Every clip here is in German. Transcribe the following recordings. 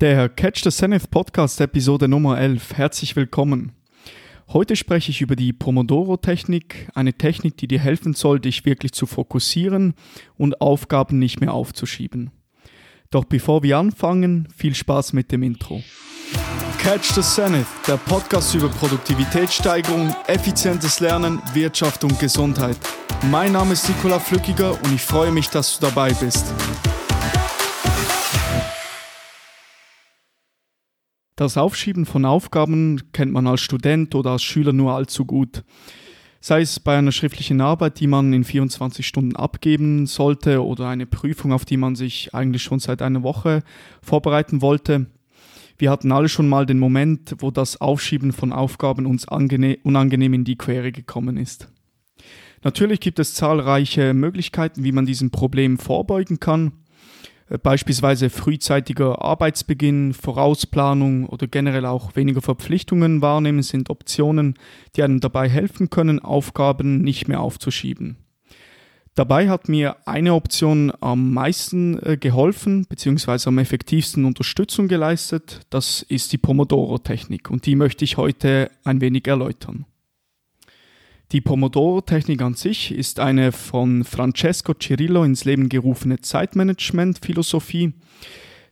Der Catch the Zenith Podcast Episode Nummer 11. Herzlich willkommen. Heute spreche ich über die Pomodoro-Technik, eine Technik, die dir helfen soll, dich wirklich zu fokussieren und Aufgaben nicht mehr aufzuschieben. Doch bevor wir anfangen, viel Spaß mit dem Intro. Catch the Zenith, der Podcast über Produktivitätssteigerung, effizientes Lernen, Wirtschaft und Gesundheit. Mein Name ist Nikola Flückiger und ich freue mich, dass du dabei bist. Das Aufschieben von Aufgaben kennt man als Student oder als Schüler nur allzu gut. Sei es bei einer schriftlichen Arbeit, die man in 24 Stunden abgeben sollte, oder eine Prüfung, auf die man sich eigentlich schon seit einer Woche vorbereiten wollte. Wir hatten alle schon mal den Moment, wo das Aufschieben von Aufgaben uns unangenehm in die Quere gekommen ist. Natürlich gibt es zahlreiche Möglichkeiten, wie man diesem Problem vorbeugen kann. Äh, beispielsweise frühzeitiger Arbeitsbeginn, Vorausplanung oder generell auch weniger Verpflichtungen wahrnehmen sind Optionen, die einem dabei helfen können, Aufgaben nicht mehr aufzuschieben. Dabei hat mir eine Option am meisten äh, geholfen bzw. am effektivsten Unterstützung geleistet. Das ist die Pomodoro-Technik und die möchte ich heute ein wenig erläutern. Die Pomodoro-Technik an sich ist eine von Francesco Cirillo ins Leben gerufene Zeitmanagement-Philosophie.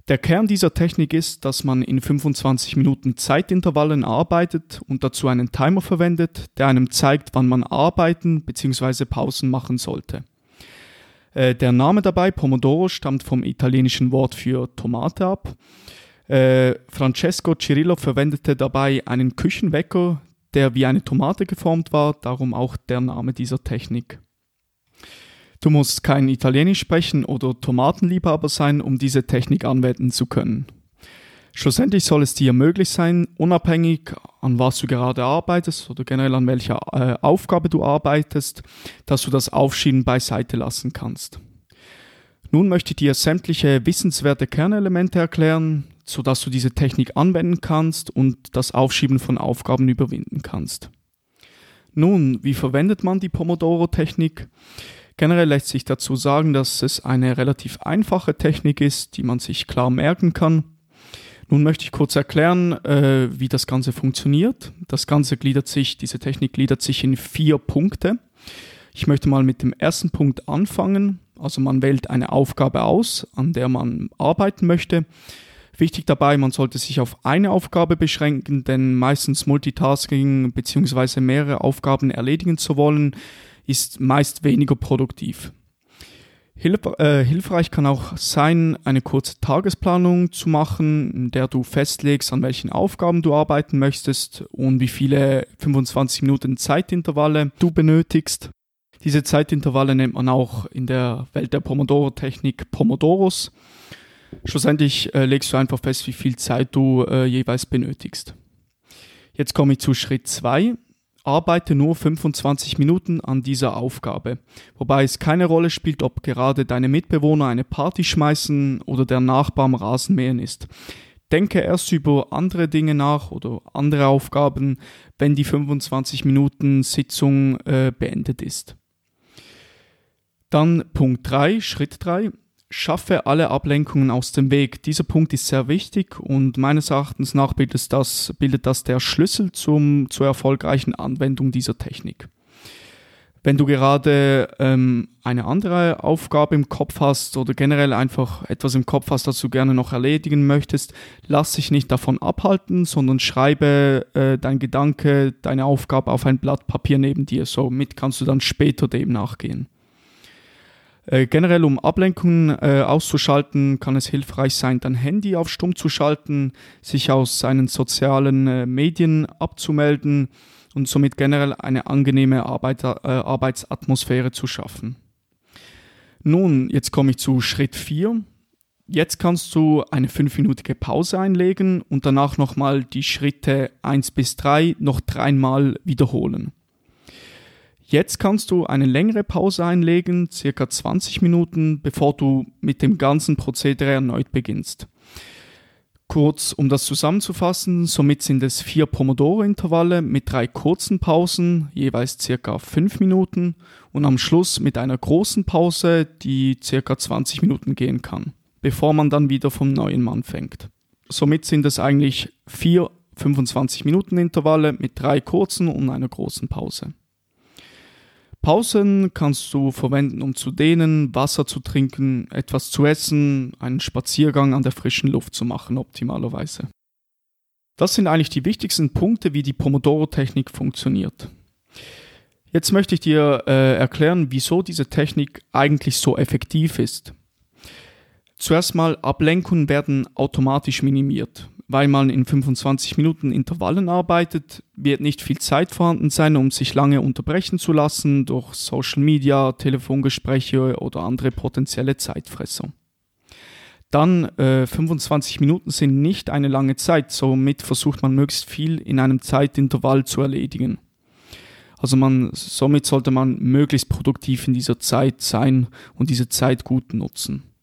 Der Kern dieser Technik ist, dass man in 25 Minuten Zeitintervallen arbeitet und dazu einen Timer verwendet, der einem zeigt, wann man arbeiten bzw. Pausen machen sollte. Äh, der Name dabei, Pomodoro, stammt vom italienischen Wort für Tomate ab. Äh, Francesco Cirillo verwendete dabei einen Küchenwecker, der wie eine Tomate geformt war, darum auch der Name dieser Technik. Du musst kein Italienisch sprechen oder Tomatenliebhaber sein, um diese Technik anwenden zu können. Schlussendlich soll es dir möglich sein, unabhängig an was du gerade arbeitest oder generell an welcher äh, Aufgabe du arbeitest, dass du das Aufschieben beiseite lassen kannst. Nun möchte ich dir sämtliche wissenswerte Kernelemente erklären, sodass du diese Technik anwenden kannst und das Aufschieben von Aufgaben überwinden kannst. Nun, wie verwendet man die Pomodoro-Technik? Generell lässt sich dazu sagen, dass es eine relativ einfache Technik ist, die man sich klar merken kann. Nun möchte ich kurz erklären, äh, wie das Ganze funktioniert. Das Ganze gliedert sich, diese Technik gliedert sich in vier Punkte. Ich möchte mal mit dem ersten Punkt anfangen. Also man wählt eine Aufgabe aus, an der man arbeiten möchte. Wichtig dabei, man sollte sich auf eine Aufgabe beschränken, denn meistens Multitasking bzw. mehrere Aufgaben erledigen zu wollen, ist meist weniger produktiv. Hilf äh, hilfreich kann auch sein, eine kurze Tagesplanung zu machen, in der du festlegst, an welchen Aufgaben du arbeiten möchtest und wie viele 25 Minuten Zeitintervalle du benötigst. Diese Zeitintervalle nennt man auch in der Welt der Pomodoro-Technik Pomodoros. Schlussendlich äh, legst du einfach fest, wie viel Zeit du äh, jeweils benötigst. Jetzt komme ich zu Schritt 2. Arbeite nur 25 Minuten an dieser Aufgabe, wobei es keine Rolle spielt, ob gerade deine Mitbewohner eine Party schmeißen oder der Nachbar am Rasenmähen ist. Denke erst über andere Dinge nach oder andere Aufgaben, wenn die 25 Minuten Sitzung äh, beendet ist. Dann Punkt 3, Schritt 3 schaffe alle Ablenkungen aus dem Weg. Dieser Punkt ist sehr wichtig und meines Erachtens nach bildet das, bildet das der Schlüssel zum, zur erfolgreichen Anwendung dieser Technik. Wenn du gerade ähm, eine andere Aufgabe im Kopf hast oder generell einfach etwas im Kopf hast, das du gerne noch erledigen möchtest, lass dich nicht davon abhalten, sondern schreibe äh, dein Gedanke, deine Aufgabe auf ein Blatt Papier neben dir. Somit kannst du dann später dem nachgehen. Äh, generell, um Ablenkungen äh, auszuschalten, kann es hilfreich sein, dein Handy auf Stumm zu schalten, sich aus seinen sozialen äh, Medien abzumelden und somit generell eine angenehme Arbeiter, äh, Arbeitsatmosphäre zu schaffen. Nun, jetzt komme ich zu Schritt 4. Jetzt kannst du eine fünfminütige Pause einlegen und danach nochmal die Schritte 1 bis 3 noch dreimal wiederholen. Jetzt kannst du eine längere Pause einlegen, circa 20 Minuten, bevor du mit dem ganzen Prozedere erneut beginnst. Kurz, um das zusammenzufassen, somit sind es vier Pomodoro-Intervalle mit drei kurzen Pausen, jeweils circa 5 Minuten und am Schluss mit einer großen Pause, die circa 20 Minuten gehen kann, bevor man dann wieder vom neuen Mann fängt. Somit sind es eigentlich vier 25 Minuten Intervalle mit drei kurzen und einer großen Pause. Pausen kannst du verwenden, um zu dehnen, Wasser zu trinken, etwas zu essen, einen Spaziergang an der frischen Luft zu machen, optimalerweise. Das sind eigentlich die wichtigsten Punkte, wie die Pomodoro-Technik funktioniert. Jetzt möchte ich dir äh, erklären, wieso diese Technik eigentlich so effektiv ist. Zuerst mal, Ablenkungen werden automatisch minimiert weil man in 25 Minuten Intervallen arbeitet, wird nicht viel Zeit vorhanden sein, um sich lange unterbrechen zu lassen durch Social Media, Telefongespräche oder andere potenzielle Zeitfresser. Dann äh, 25 Minuten sind nicht eine lange Zeit, somit versucht man möglichst viel in einem Zeitintervall zu erledigen. Also man, somit sollte man möglichst produktiv in dieser Zeit sein und diese Zeit gut nutzen.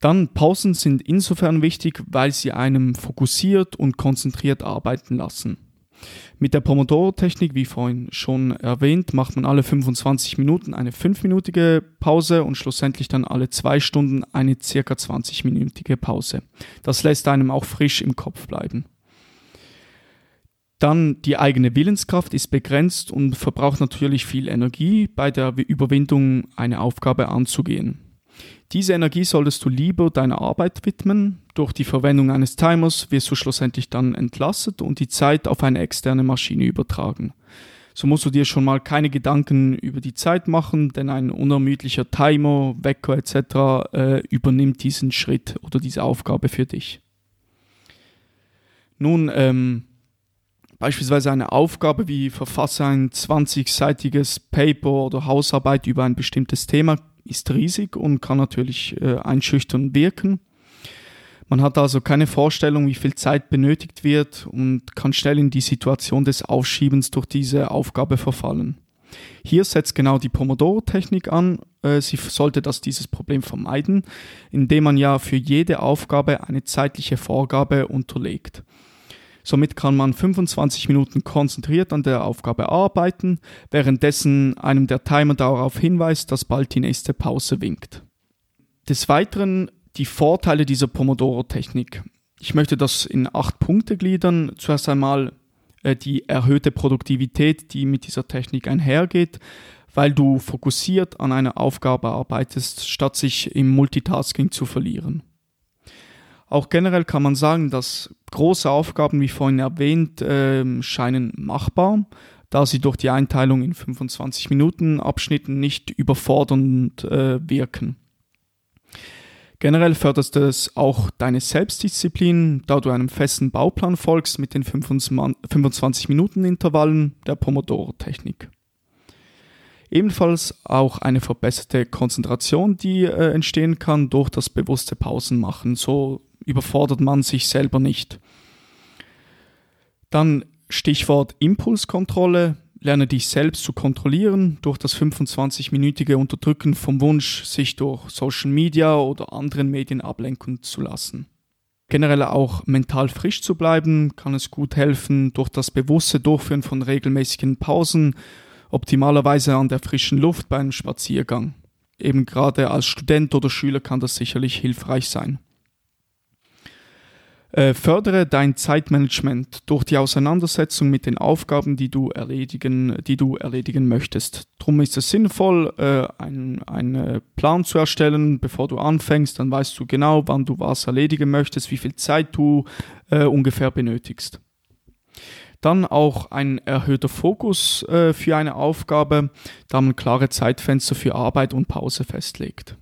Dann Pausen sind insofern wichtig, weil sie einem fokussiert und konzentriert arbeiten lassen. Mit der Pomodoro-Technik, wie vorhin schon erwähnt, macht man alle 25 Minuten eine 5-minütige Pause und schlussendlich dann alle 2 Stunden eine circa 20-minütige Pause. Das lässt einem auch frisch im Kopf bleiben. Dann die eigene Willenskraft ist begrenzt und verbraucht natürlich viel Energie bei der Überwindung eine Aufgabe anzugehen. Diese Energie solltest du lieber deiner Arbeit widmen. Durch die Verwendung eines Timers wirst du schlussendlich dann entlastet und die Zeit auf eine externe Maschine übertragen. So musst du dir schon mal keine Gedanken über die Zeit machen, denn ein unermüdlicher Timer, Wecker etc. Äh, übernimmt diesen Schritt oder diese Aufgabe für dich. Nun, ähm, beispielsweise eine Aufgabe wie verfasse ein 20-seitiges Paper oder Hausarbeit über ein bestimmtes Thema ist riesig und kann natürlich äh, einschüchtern wirken. Man hat also keine Vorstellung, wie viel Zeit benötigt wird und kann schnell in die Situation des Aufschiebens durch diese Aufgabe verfallen. Hier setzt genau die Pomodoro-Technik an. Äh, sie sollte das dieses Problem vermeiden, indem man ja für jede Aufgabe eine zeitliche Vorgabe unterlegt. Somit kann man 25 Minuten konzentriert an der Aufgabe arbeiten, währenddessen einem der Timer darauf hinweist, dass bald die nächste Pause winkt. Des Weiteren die Vorteile dieser Pomodoro-Technik. Ich möchte das in acht Punkte gliedern. Zuerst einmal äh, die erhöhte Produktivität, die mit dieser Technik einhergeht, weil du fokussiert an einer Aufgabe arbeitest, statt sich im Multitasking zu verlieren. Auch generell kann man sagen, dass große Aufgaben, wie vorhin erwähnt, äh, scheinen machbar, da sie durch die Einteilung in 25 Minuten Abschnitten nicht überfordernd äh, wirken. Generell fördert es auch deine Selbstdisziplin, da du einem festen Bauplan folgst mit den 25 Minuten Intervallen der Pomodoro-Technik. Ebenfalls auch eine verbesserte Konzentration, die äh, entstehen kann durch das bewusste Pausenmachen. So überfordert man sich selber nicht. Dann Stichwort Impulskontrolle. Lerne dich selbst zu kontrollieren durch das 25-minütige Unterdrücken vom Wunsch, sich durch Social Media oder anderen Medien ablenken zu lassen. Generell auch mental frisch zu bleiben, kann es gut helfen durch das bewusste Durchführen von regelmäßigen Pausen, optimalerweise an der frischen Luft beim Spaziergang. Eben gerade als Student oder Schüler kann das sicherlich hilfreich sein. Äh, fördere dein Zeitmanagement durch die Auseinandersetzung mit den Aufgaben, die du erledigen, die du erledigen möchtest. Darum ist es sinnvoll, äh, einen, einen Plan zu erstellen, bevor du anfängst. Dann weißt du genau, wann du was erledigen möchtest, wie viel Zeit du äh, ungefähr benötigst. Dann auch ein erhöhter Fokus äh, für eine Aufgabe, da man klare Zeitfenster für Arbeit und Pause festlegt.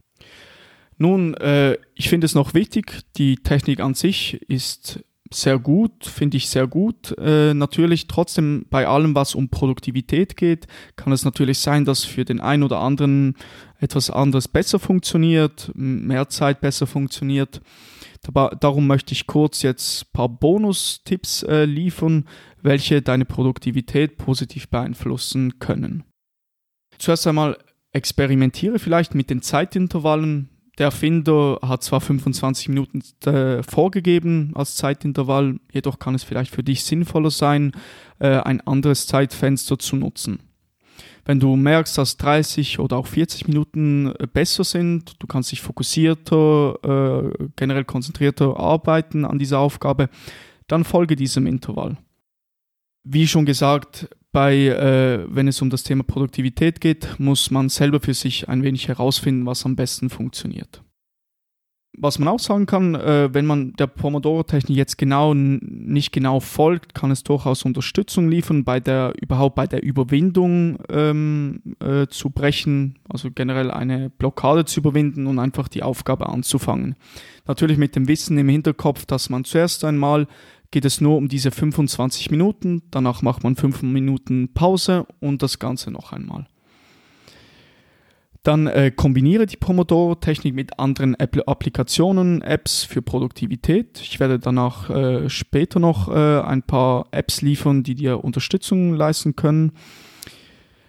Nun, äh, ich finde es noch wichtig, die Technik an sich ist sehr gut, finde ich sehr gut. Äh, natürlich trotzdem bei allem, was um Produktivität geht, kann es natürlich sein, dass für den einen oder anderen etwas anderes besser funktioniert, mehr Zeit besser funktioniert. Darum möchte ich kurz jetzt ein paar Bonustipps äh, liefern, welche deine Produktivität positiv beeinflussen können. Zuerst einmal experimentiere vielleicht mit den Zeitintervallen, der Erfinder hat zwar 25 Minuten äh, vorgegeben als Zeitintervall, jedoch kann es vielleicht für dich sinnvoller sein, äh, ein anderes Zeitfenster zu nutzen. Wenn du merkst, dass 30 oder auch 40 Minuten äh, besser sind, du kannst dich fokussierter, äh, generell konzentrierter arbeiten an dieser Aufgabe, dann folge diesem Intervall. Wie schon gesagt, bei, äh, wenn es um das Thema Produktivität geht, muss man selber für sich ein wenig herausfinden, was am besten funktioniert. Was man auch sagen kann, äh, wenn man der Pomodoro-Technik jetzt genau nicht genau folgt, kann es durchaus Unterstützung liefern, bei der überhaupt bei der Überwindung ähm, äh, zu brechen, also generell eine Blockade zu überwinden und einfach die Aufgabe anzufangen. Natürlich mit dem Wissen im Hinterkopf, dass man zuerst einmal geht es nur um diese 25 Minuten, danach macht man 5 Minuten Pause und das Ganze noch einmal. Dann äh, kombiniere die Pomodoro-Technik mit anderen App Applikationen, Apps für Produktivität. Ich werde danach äh, später noch äh, ein paar Apps liefern, die dir Unterstützung leisten können.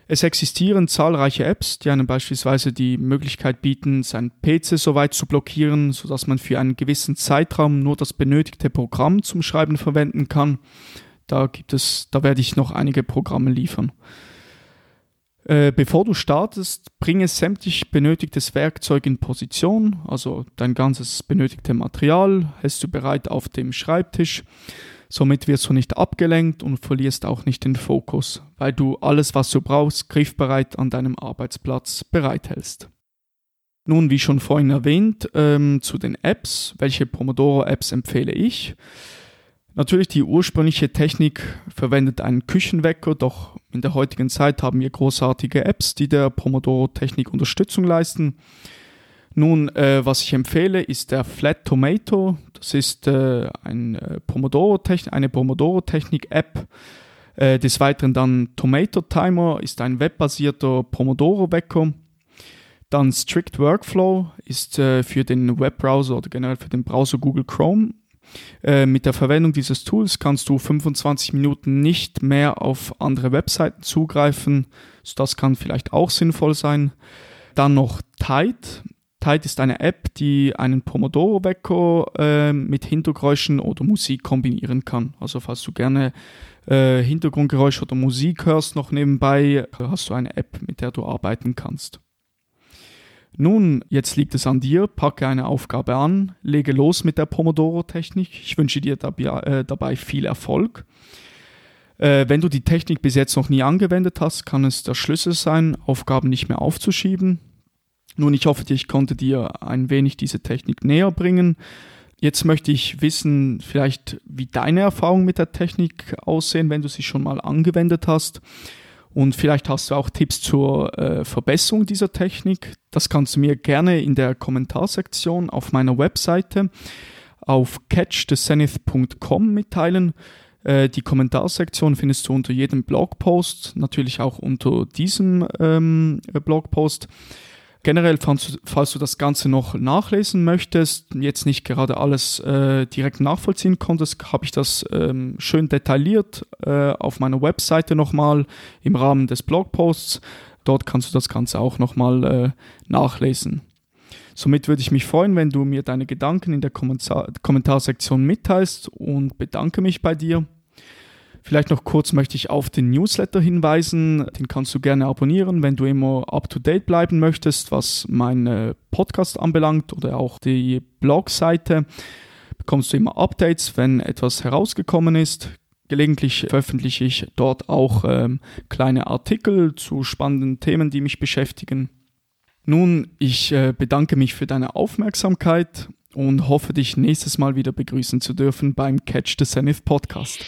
Es existieren zahlreiche Apps, die einem beispielsweise die Möglichkeit bieten, sein PC so weit zu blockieren, sodass man für einen gewissen Zeitraum nur das benötigte Programm zum Schreiben verwenden kann. Da gibt es, da werde ich noch einige Programme liefern. Äh, bevor du startest, bringe sämtlich benötigtes Werkzeug in Position, also dein ganzes benötigte Material hältst du bereit auf dem Schreibtisch. Somit wirst du nicht abgelenkt und verlierst auch nicht den Fokus, weil du alles, was du brauchst, griffbereit an deinem Arbeitsplatz bereithältst. Nun, wie schon vorhin erwähnt, ähm, zu den Apps. Welche Pomodoro-Apps empfehle ich? Natürlich, die ursprüngliche Technik verwendet einen Küchenwecker, doch in der heutigen Zeit haben wir großartige Apps, die der Pomodoro-Technik Unterstützung leisten. Nun, äh, was ich empfehle, ist der Flat Tomato. Das ist äh, ein, äh, Pomodoro eine Pomodoro-Technik-App. Äh, des Weiteren dann Tomato Timer ist ein webbasierter Pomodoro-Wecker. Dann Strict Workflow ist äh, für den Webbrowser oder generell für den Browser Google Chrome äh, mit der Verwendung dieses Tools kannst du 25 Minuten nicht mehr auf andere Webseiten zugreifen. Das kann vielleicht auch sinnvoll sein. Dann noch Tide. Tide ist eine App, die einen Pomodoro-Wecker äh, mit Hintergeräuschen oder Musik kombinieren kann. Also falls du gerne äh, Hintergrundgeräusche oder Musik hörst noch nebenbei, hast du eine App, mit der du arbeiten kannst. Nun, jetzt liegt es an dir, packe eine Aufgabe an, lege los mit der Pomodoro-Technik. Ich wünsche dir dabei, äh, viel Erfolg. Äh, wenn du die Technik bis jetzt noch nie angewendet hast, kann es der Schlüssel sein, Aufgaben nicht mehr aufzuschieben. Nun, ich hoffe, ich konnte dir ein wenig diese Technik näher bringen. Jetzt möchte ich wissen, vielleicht, wie deine Erfahrungen mit der Technik aussehen, wenn du sie schon mal angewendet hast. Und vielleicht hast du auch Tipps zur äh, Verbesserung dieser Technik. Das kannst du mir gerne in der Kommentarsektion auf meiner Webseite auf catchthezenith.com mitteilen. Äh, die Kommentarsektion findest du unter jedem Blogpost, natürlich auch unter diesem ähm, Blogpost. Generell, falls, falls, du das Ganze noch nachlesen möchtest, jetzt nicht gerade alles äh, direkt nachvollziehen konntest, habe ich das ähm, schön detailliert äh, auf meiner Webseite nochmal im Rahmen des Blogposts. Dort kannst du das Ganze auch nochmal äh, nachlesen. Somit würde ich mich freuen, wenn du mir deine Gedanken in der Kommentar Kommentarsektion mitteilst und bedanke mich bei dir. Vielleicht noch kurz möchte ich auf den Newsletter hinweisen. Den kannst du gerne abonnieren, wenn du immer up-to-date bleiben möchtest, was meinen Podcast anbelangt oder auch die Blogseite. Bekommst du immer Updates, wenn etwas herausgekommen ist. Gelegentlich veröffentliche ich dort auch ähm, kleine Artikel zu spannenden Themen, die mich beschäftigen. Nun, ich äh, bedanke mich für deine Aufmerksamkeit und hoffe dich nächstes Mal wieder begrüßen zu dürfen beim Catch the Zenith Podcast.